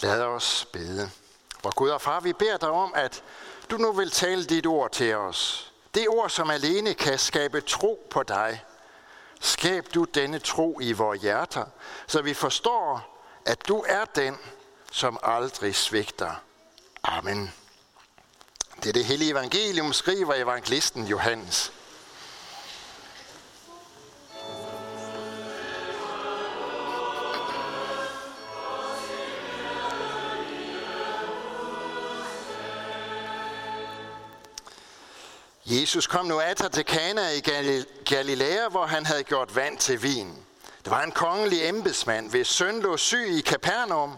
Lad os bede. Hvor Gud og far, vi beder dig om, at du nu vil tale dit ord til os. Det ord, som alene kan skabe tro på dig. Skab du denne tro i vores hjerter, så vi forstår, at du er den, som aldrig svigter. Amen. Det er det hellige evangelium, skriver evangelisten Johannes. Jesus kom nu af til Kana i Galilea, hvor han havde gjort vand til vin. Det var en kongelig embedsmand, hvis søn lå syg i Kapernaum.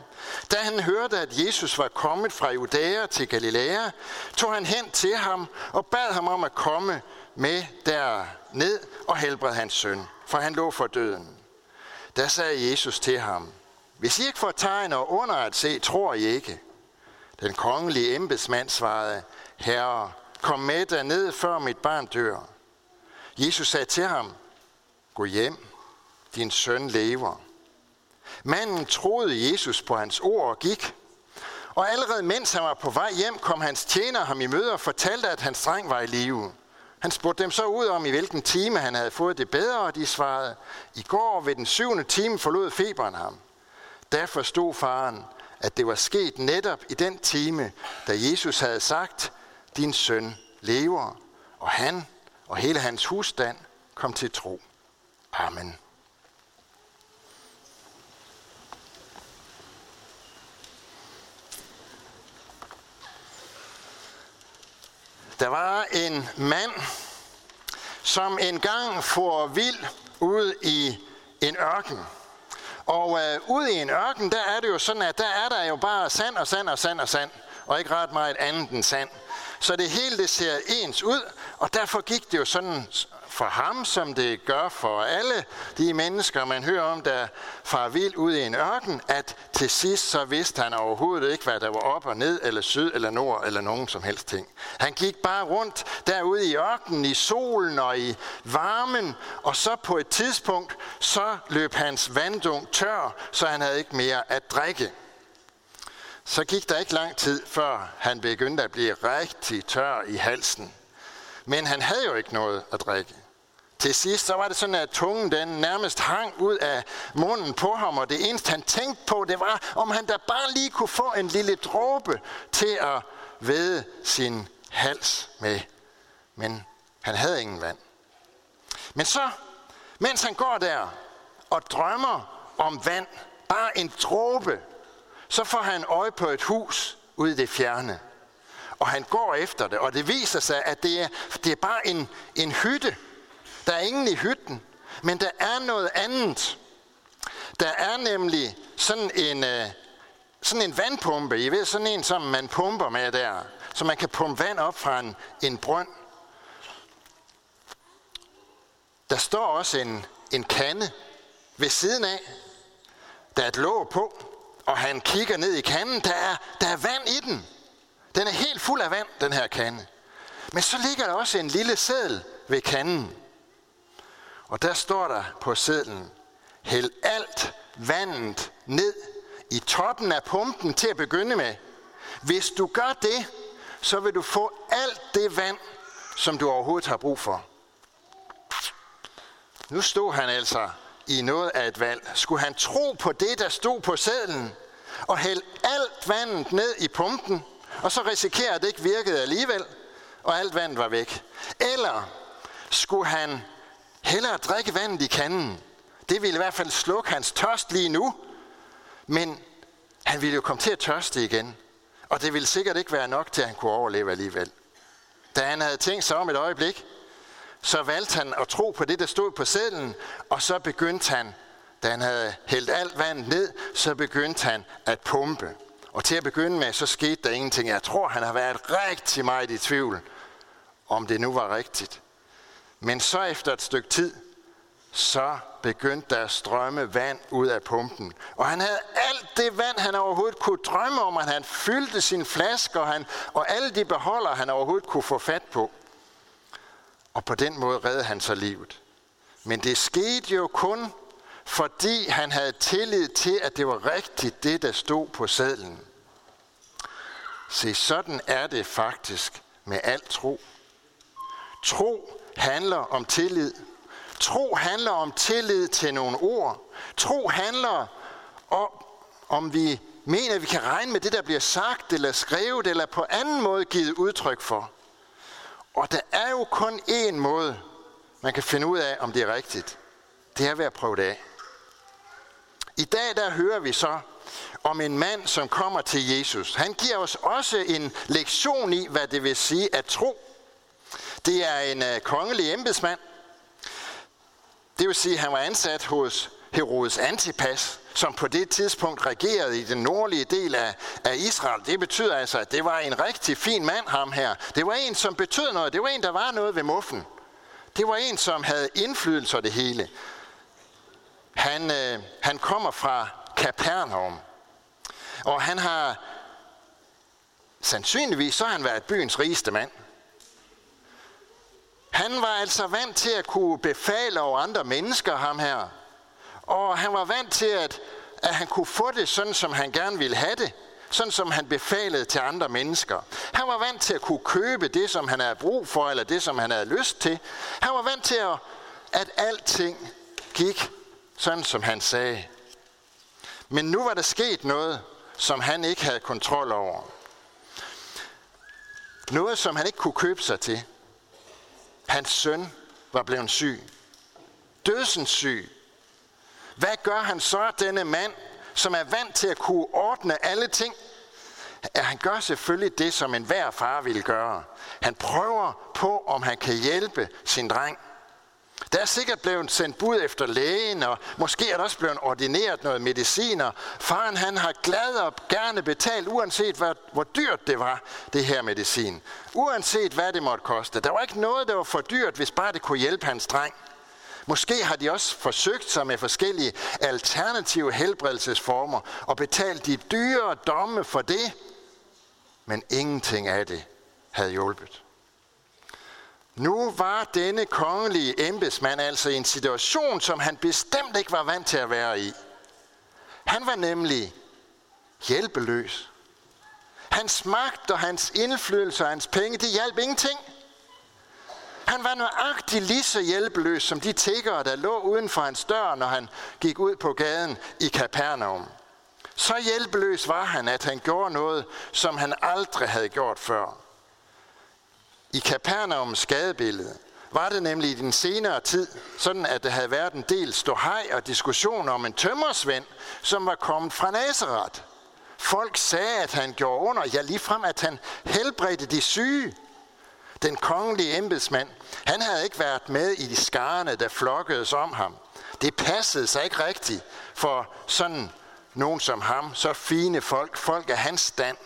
Da han hørte, at Jesus var kommet fra Judæa til Galilea, tog han hen til ham og bad ham om at komme med der ned og helbrede hans søn, for han lå for døden. Da sagde Jesus til ham, hvis I ikke får tegn og under at se, tror I ikke. Den kongelige embedsmand svarede, Herre, kom med derned, før mit barn dør. Jesus sagde til ham, gå hjem, din søn lever. Manden troede Jesus på hans ord og gik. Og allerede mens han var på vej hjem, kom hans tjener ham i møde og fortalte, at hans dreng var i live. Han spurgte dem så ud om, i hvilken time han havde fået det bedre, og de svarede, i går ved den syvende time forlod feberen ham. Da forstod faren, at det var sket netop i den time, da Jesus havde sagt, din søn lever, og han og hele hans husstand kom til tro. Amen. Der var en mand, som engang for vild ud i en ørken. Og øh, ude i en ørken, der er det jo sådan, at der er der jo bare sand og sand og sand og sand, og ikke ret meget andet end sand. Så det hele det ser ens ud, og derfor gik det jo sådan for ham, som det gør for alle de mennesker, man hører om, der far vild ud i en ørken, at til sidst så vidste han overhovedet ikke, hvad der var op og ned, eller syd, eller nord, eller nogen som helst ting. Han gik bare rundt derude i ørkenen, i solen og i varmen, og så på et tidspunkt, så løb hans vanddunk tør, så han havde ikke mere at drikke. Så gik der ikke lang tid, før han begyndte at blive rigtig tør i halsen. Men han havde jo ikke noget at drikke. Til sidst så var det sådan, at tungen den nærmest hang ud af munden på ham, og det eneste han tænkte på, det var, om han da bare lige kunne få en lille dråbe til at væde sin hals med. Men han havde ingen vand. Men så, mens han går der og drømmer om vand, bare en dråbe, så får han øje på et hus ude i det fjerne. Og han går efter det, og det viser sig, at det er, det er bare en, en hytte, der er ingen i hytten, men der er noget andet. Der er nemlig sådan en, øh, sådan en vandpumpe. I ved, sådan en, som man pumper med der. Så man kan pumpe vand op fra en, en brønd. Der står også en, en kande ved siden af. Der er et låg på, og han kigger ned i kanden. Der er, der er vand i den. Den er helt fuld af vand, den her kande. Men så ligger der også en lille seddel ved kanden. Og der står der på sedlen, hæld alt vandet ned i toppen af pumpen til at begynde med. Hvis du gør det, så vil du få alt det vand, som du overhovedet har brug for. Nu stod han altså i noget af et valg. Skulle han tro på det, der stod på sædlen, og hælde alt vandet ned i pumpen, og så risikere, at det ikke virkede alligevel, og alt vandet var væk? Eller skulle han hellere drikke vandet i kanden. Det ville i hvert fald slukke hans tørst lige nu. Men han ville jo komme til at tørste igen. Og det ville sikkert ikke være nok til, at han kunne overleve alligevel. Da han havde tænkt sig om et øjeblik, så valgte han at tro på det, der stod på sedlen, og så begyndte han, da han havde hældt alt vand ned, så begyndte han at pumpe. Og til at begynde med, så skete der ingenting. Jeg tror, han har været rigtig meget i tvivl, om det nu var rigtigt. Men så efter et stykke tid, så begyndte der at strømme vand ud af pumpen. Og han havde alt det vand, han overhovedet kunne drømme om, at han fyldte sin flaske, og, han, og alle de beholder, han overhovedet kunne få fat på. Og på den måde redde han sig livet. Men det skete jo kun, fordi han havde tillid til, at det var rigtigt, det der stod på sedlen. Se, sådan er det faktisk med al tro. Tro handler om tillid. Tro handler om tillid til nogle ord. Tro handler om, om vi mener, at vi kan regne med det, der bliver sagt eller skrevet, eller på anden måde givet udtryk for. Og der er jo kun én måde, man kan finde ud af, om det er rigtigt. Det er ved at prøve det af. I dag der hører vi så om en mand, som kommer til Jesus. Han giver os også en lektion i, hvad det vil sige at tro. Det er en øh, kongelig embedsmand. Det vil sige, at han var ansat hos Herodes Antipas, som på det tidspunkt regerede i den nordlige del af, af Israel. Det betyder altså, at det var en rigtig fin mand, ham her. Det var en, som betød noget. Det var en, der var noget ved muffen. Det var en, som havde indflydelse over det hele. Han, øh, han kommer fra Kapernaum. Og han har sandsynligvis så har han været byens rigeste mand. Han var altså vant til at kunne befale over andre mennesker, ham her. Og han var vant til, at, at han kunne få det sådan, som han gerne ville have det. Sådan som han befalede til andre mennesker. Han var vant til at kunne købe det, som han havde brug for, eller det, som han havde lyst til. Han var vant til, at, at alting gik sådan, som han sagde. Men nu var der sket noget, som han ikke havde kontrol over. Noget, som han ikke kunne købe sig til. Hans søn var blevet syg. Dødsens syg. Hvad gør han så, denne mand, som er vant til at kunne ordne alle ting? At han gør selvfølgelig det, som enhver far ville gøre. Han prøver på, om han kan hjælpe sin dreng. Der er sikkert blevet sendt bud efter lægen, og måske er der også blevet ordineret noget mediciner. Faren han har glad og gerne betalt, uanset hvad, hvor dyrt det var, det her medicin. Uanset hvad det måtte koste. Der var ikke noget, der var for dyrt, hvis bare det kunne hjælpe hans dreng. Måske har de også forsøgt sig med forskellige alternative helbredelsesformer og betalt de dyre domme for det, men ingenting af det havde hjulpet. Nu var denne kongelige embedsmand altså i en situation, som han bestemt ikke var vant til at være i. Han var nemlig hjælpeløs. Hans magt og hans indflydelse og hans penge, det hjalp ingenting. Han var nøjagtig lige så hjælpeløs som de tiggere, der lå uden for hans dør, når han gik ud på gaden i Kapernaum. Så hjælpeløs var han, at han gjorde noget, som han aldrig havde gjort før. I Kapernaums skadebillede var det nemlig i den senere tid sådan, at der havde været en del ståhej og diskussion om en tømmersvend, som var kommet fra Nazareth. Folk sagde, at han gjorde under, ja ligefrem, at han helbredte de syge. Den kongelige embedsmand, han havde ikke været med i de skarne, der flokkedes om ham. Det passede sig ikke rigtigt for sådan nogen som ham, så fine folk, folk af hans stand.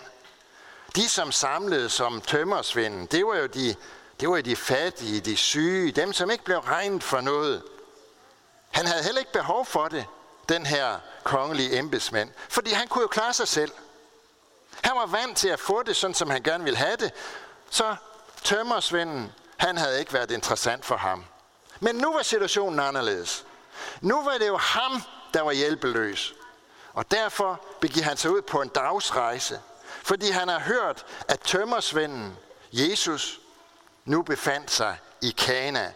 De, som samlede som tømmersvinden, det var jo de, det var de fattige, de syge, dem, som ikke blev regnet for noget. Han havde heller ikke behov for det, den her kongelige embedsmand, fordi han kunne jo klare sig selv. Han var vant til at få det, sådan som han gerne ville have det. Så tømmersvinden, han havde ikke været interessant for ham. Men nu var situationen anderledes. Nu var det jo ham, der var hjælpeløs. Og derfor begiver han sig ud på en dagsrejse – fordi han har hørt, at tømmersvenden Jesus nu befandt sig i Kana.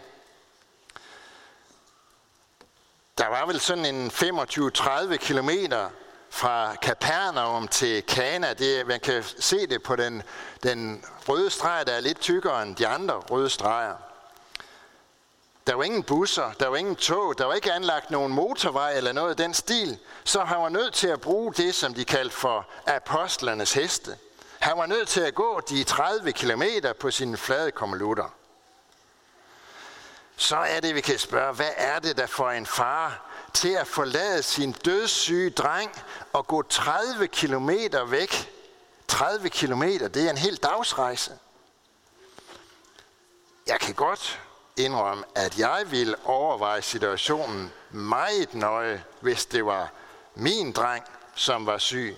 Der var vel sådan en 25-30 kilometer fra Kapernaum til Kana. Det, man kan se det på den, den røde streg, der er lidt tykkere end de andre røde streger. Der var ingen busser, der var ingen tog, der var ikke anlagt nogen motorvej eller noget af den stil, så han var nødt til at bruge det, som de kaldte for apostlernes heste. Han var nødt til at gå de 30 kilometer på sine flade kommelutter. Så er det, vi kan spørge, hvad er det, der får en far til at forlade sin dødssyge dreng og gå 30 kilometer væk? 30 kilometer, det er en hel dagsrejse. Jeg kan godt indrømme, at jeg ville overveje situationen meget nøje, hvis det var min dreng, som var syg.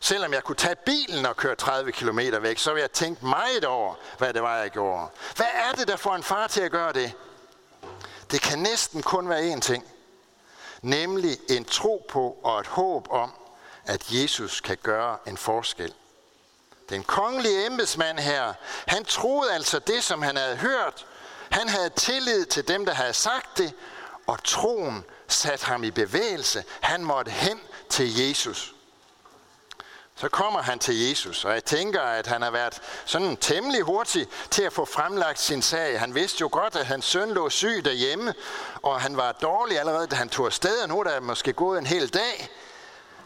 Selvom jeg kunne tage bilen og køre 30 km væk, så ville jeg tænke meget over, hvad det var, jeg gjorde. Hvad er det, der får en far til at gøre det? Det kan næsten kun være én ting nemlig en tro på og et håb om, at Jesus kan gøre en forskel. Den kongelige embedsmand her, han troede altså det, som han havde hørt. Han havde tillid til dem, der havde sagt det, og troen satte ham i bevægelse. Han måtte hen til Jesus. Så kommer han til Jesus, og jeg tænker, at han har været sådan temmelig hurtig til at få fremlagt sin sag. Han vidste jo godt, at hans søn lå syg derhjemme, og han var dårlig allerede, da han tog afsted, og nu er der måske gået en hel dag.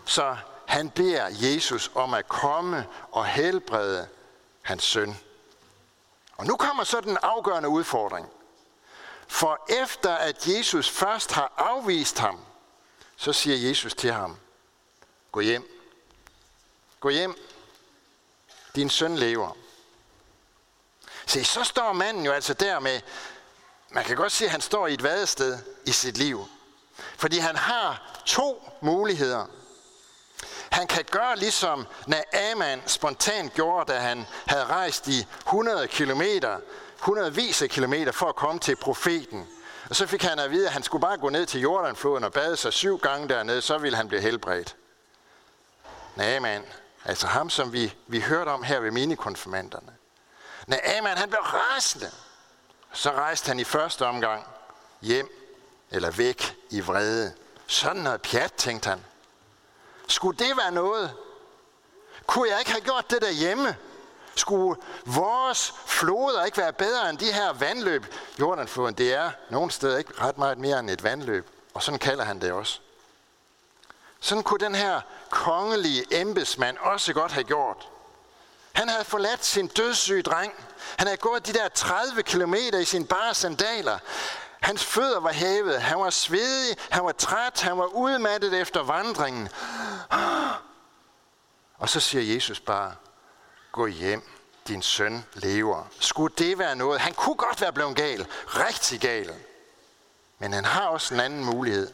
Så han beder Jesus om at komme og helbrede hans søn. Og nu kommer så den afgørende udfordring. For efter at Jesus først har afvist ham, så siger Jesus til ham, gå hjem. Gå hjem. Din søn lever. Se, så står manden jo altså der med, man kan godt se, at han står i et vadested i sit liv. Fordi han har to muligheder. Han kan gøre ligesom Naaman spontant gjorde, da han havde rejst i 100 kilometer, hundredvis af kilometer for at komme til profeten. Og så fik han at vide, at han skulle bare gå ned til Jordanfloden og bade sig syv gange dernede, så ville han blive helbredt. Naaman, altså ham, som vi, vi hørte om her ved minikonfirmanderne. Naaman, han blev rasende. Så rejste han i første omgang hjem eller væk i vrede. Sådan noget pjat, tænkte han. Skulle det være noget? Kunne jeg ikke have gjort det derhjemme? Skulle vores floder ikke være bedre end de her vandløb? Jordanfloden, det er nogle steder ikke ret meget mere end et vandløb. Og sådan kalder han det også. Sådan kunne den her kongelige embedsmand også godt have gjort. Han havde forladt sin dødssyge dreng. Han havde gået de der 30 kilometer i sine bare sandaler. Hans fødder var hævet, han var svedig, han var træt, han var udmattet efter vandringen. Og så siger Jesus bare, gå hjem, din søn lever. Skulle det være noget? Han kunne godt være blevet gal, rigtig gal. Men han har også en anden mulighed.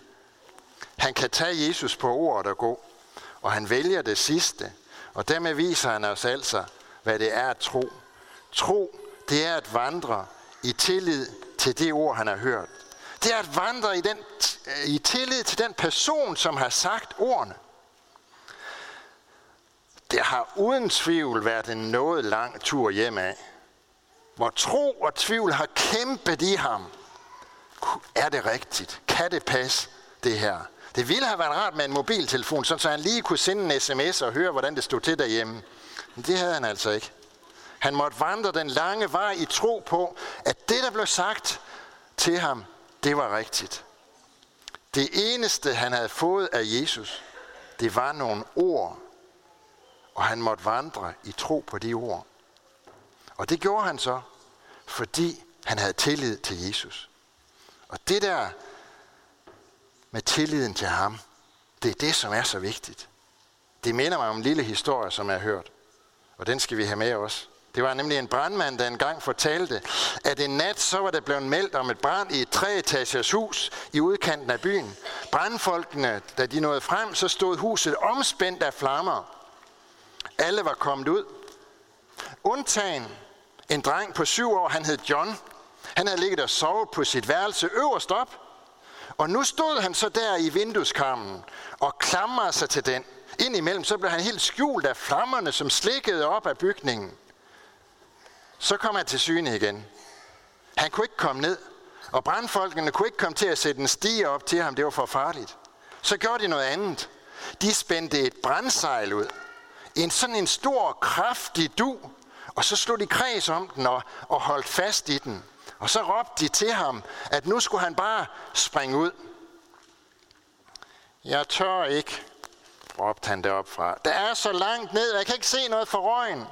Han kan tage Jesus på ordet og gå, og han vælger det sidste. Og dermed viser han os altså, hvad det er at tro. Tro, det er at vandre i tillid til det ord, han har hørt. Det er at vandre i, den, i tillid til den person, som har sagt ordene. Det har uden tvivl været en noget lang tur hjem af, hvor tro og tvivl har kæmpet i ham. Er det rigtigt? Kan det passe, det her? Det ville have været rart med en mobiltelefon, så han lige kunne sende en sms og høre, hvordan det stod til derhjemme. Men det havde han altså ikke. Han måtte vandre den lange vej i tro på, at det, der blev sagt til ham, det var rigtigt. Det eneste, han havde fået af Jesus, det var nogle ord, og han måtte vandre i tro på de ord. Og det gjorde han så, fordi han havde tillid til Jesus. Og det der med tilliden til ham, det er det, som er så vigtigt. Det minder mig om en lille historie, som jeg har hørt. Og den skal vi have med os. Det var nemlig en brandmand, der engang fortalte, at en nat så var der blevet meldt om et brand i et treetagers hus i udkanten af byen. Brandfolkene, da de nåede frem, så stod huset omspændt af flammer. Alle var kommet ud. Undtagen en dreng på syv år, han hed John. Han havde ligget og sovet på sit værelse øverst op. Og nu stod han så der i vindueskarmen og klamrede sig til den. Indimellem så blev han helt skjult af flammerne, som slikkede op af bygningen. Så kom han til syne igen. Han kunne ikke komme ned, og brandfolkene kunne ikke komme til at sætte en stige op til ham. Det var for farligt. Så gjorde de noget andet. De spændte et brandsejl ud. En sådan en stor, kraftig du. Og så slog de kreds om den og, og holdt fast i den. Og så råbte de til ham, at nu skulle han bare springe ud. Jeg tør ikke, råbte han derop fra. Der er så langt ned, jeg kan ikke se noget for røgen.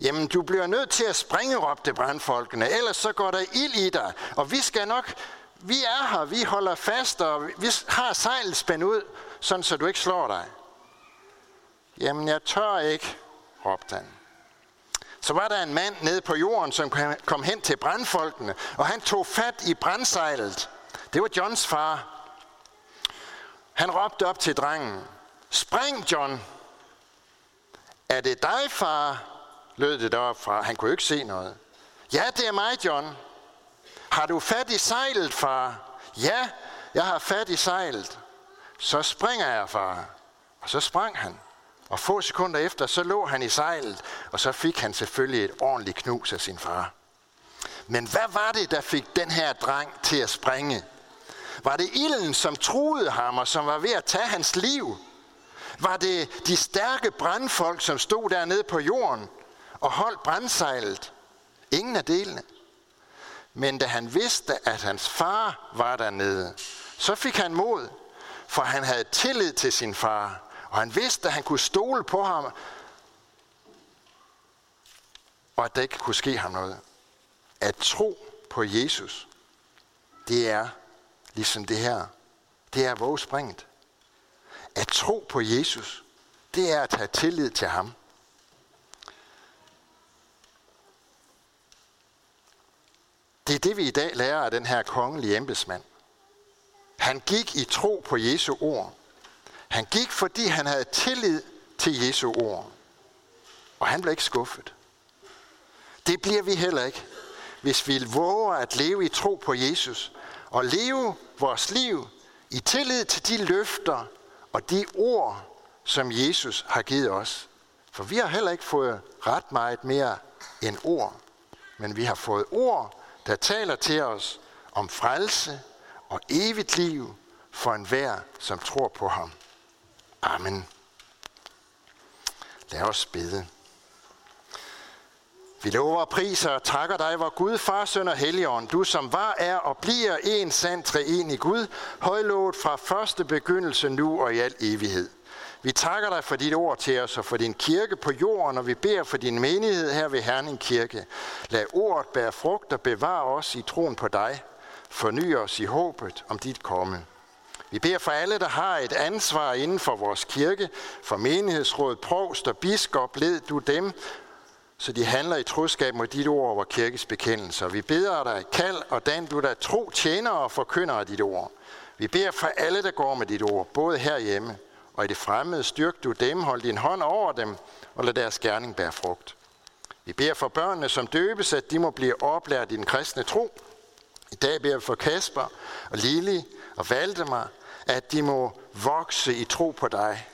Jamen, du bliver nødt til at springe, råbte brandfolkene, ellers så går der ild i dig. Og vi skal nok, vi er her, vi holder fast, og vi har sejlet spændt ud, sådan så du ikke slår dig. Jamen, jeg tør ikke, råbte han. Så var der en mand nede på jorden, som kom hen til brandfolkene, og han tog fat i brandsejlet. Det var Johns far. Han råbte op til drengen. Spring, John! Er det dig, far? lød det deroppe fra. Han kunne jo ikke se noget. Ja, det er mig, John. Har du fat i sejlet, far? Ja, jeg har fat i sejlet. Så springer jeg, far. Og så sprang han. Og få sekunder efter, så lå han i sejlet, og så fik han selvfølgelig et ordentligt knus af sin far. Men hvad var det, der fik den her dreng til at springe? Var det ilden, som truede ham og som var ved at tage hans liv? Var det de stærke brandfolk, som stod dernede på jorden og holdt brandsejlet? Ingen af delene. Men da han vidste, at hans far var dernede, så fik han mod, for han havde tillid til sin far, og han vidste, at han kunne stole på ham, og at der ikke kunne ske ham noget. At tro på Jesus, det er ligesom det her. Det er vågespringet. At tro på Jesus, det er at have tillid til ham. Det er det, vi i dag lærer af den her kongelige embedsmand. Han gik i tro på Jesu ord. Han gik, fordi han havde tillid til Jesu ord. Og han blev ikke skuffet. Det bliver vi heller ikke, hvis vi våger at leve i tro på Jesus og leve vores liv i tillid til de løfter og de ord, som Jesus har givet os. For vi har heller ikke fået ret meget mere end ord, men vi har fået ord, der taler til os om frelse og evigt liv for enhver, som tror på ham. Amen. Lad os bede. Vi lover og priser og takker dig, hvor Gud, Far, Søn og Helligånd, du som var, er og bliver en sand treenig Gud, højlovet fra første begyndelse nu og i al evighed. Vi takker dig for dit ord til os og for din kirke på jorden, og vi beder for din menighed her ved Herning Kirke. Lad ordet bære frugt og bevare os i troen på dig. Forny os i håbet om dit komme. Vi beder for alle, der har et ansvar inden for vores kirke, for menighedsråd, provst og biskop, led du dem, så de handler i troskab mod dit ord over kirkes bekendelser. Vi beder dig, kald og dan du der tro tjener og forkynder af dit ord. Vi beder for alle, der går med dit ord, både herhjemme og i det fremmede. Styrk du dem, hold din hånd over dem, og lad deres gerning bære frugt. Vi beder for børnene, som døbes, at de må blive oplært i den kristne tro. I dag beder vi for Kasper og Lili og Valdemar, at de må vokse i tro på dig.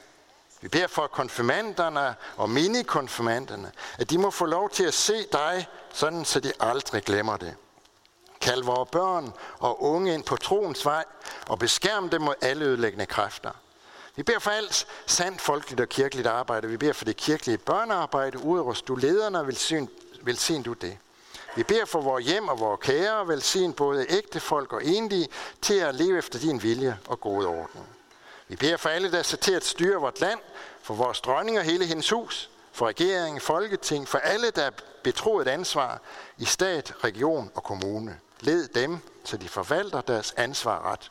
Vi beder for konfirmanderne og minikonfirmanderne, at de må få lov til at se dig, sådan så de aldrig glemmer det. Kald vores børn og unge ind på troens vej og beskærm dem mod alle ødelæggende kræfter. Vi beder for alt sandt folkeligt og kirkeligt arbejde. Vi beder for det kirkelige børnearbejde. Udrust du lederne og velsign, velsign du det. Vi beder for vores hjem og vores kære, velsign både ægte folk og enlige, til at leve efter din vilje og gode orden. Vi beder for alle, der er til at styre vort land, for vores dronning og hele hendes hus, for regeringen, folketing, for alle, der er betroet ansvar i stat, region og kommune. Led dem, så de forvalter deres ansvar ret.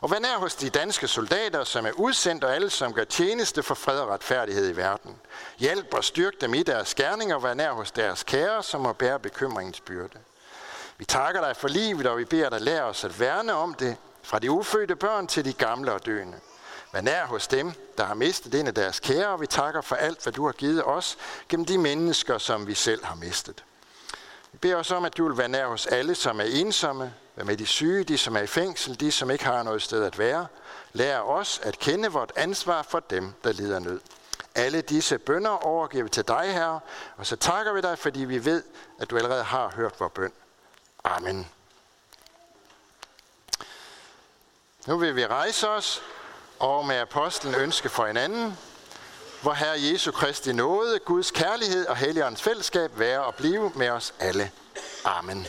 Og vær nær hos de danske soldater, som er udsendt, og alle, som gør tjeneste for fred og retfærdighed i verden. Hjælp og styrk dem i deres gerninger, og vær nær hos deres kære, som må bære bekymringens byrde. Vi takker dig for livet, og vi beder dig lære os at værne om det, fra de ufødte børn til de gamle og døende. Vær nær hos dem, der har mistet en af deres kære, og vi takker for alt, hvad du har givet os, gennem de mennesker, som vi selv har mistet. Vi beder os om, at du vil være nær hos alle, som er ensomme, Vær med de syge, de som er i fængsel, de som ikke har noget sted at være. Lær os at kende vort ansvar for dem, der lider nød. Alle disse bønder overgiver vi til dig, Herre, og så takker vi dig, fordi vi ved, at du allerede har hørt vores bøn. Amen. Nu vil vi rejse os og med apostlen ønske for hinanden, hvor Herre Jesu Kristi nåde, Guds kærlighed og Helligåndens fællesskab være og blive med os alle. Amen.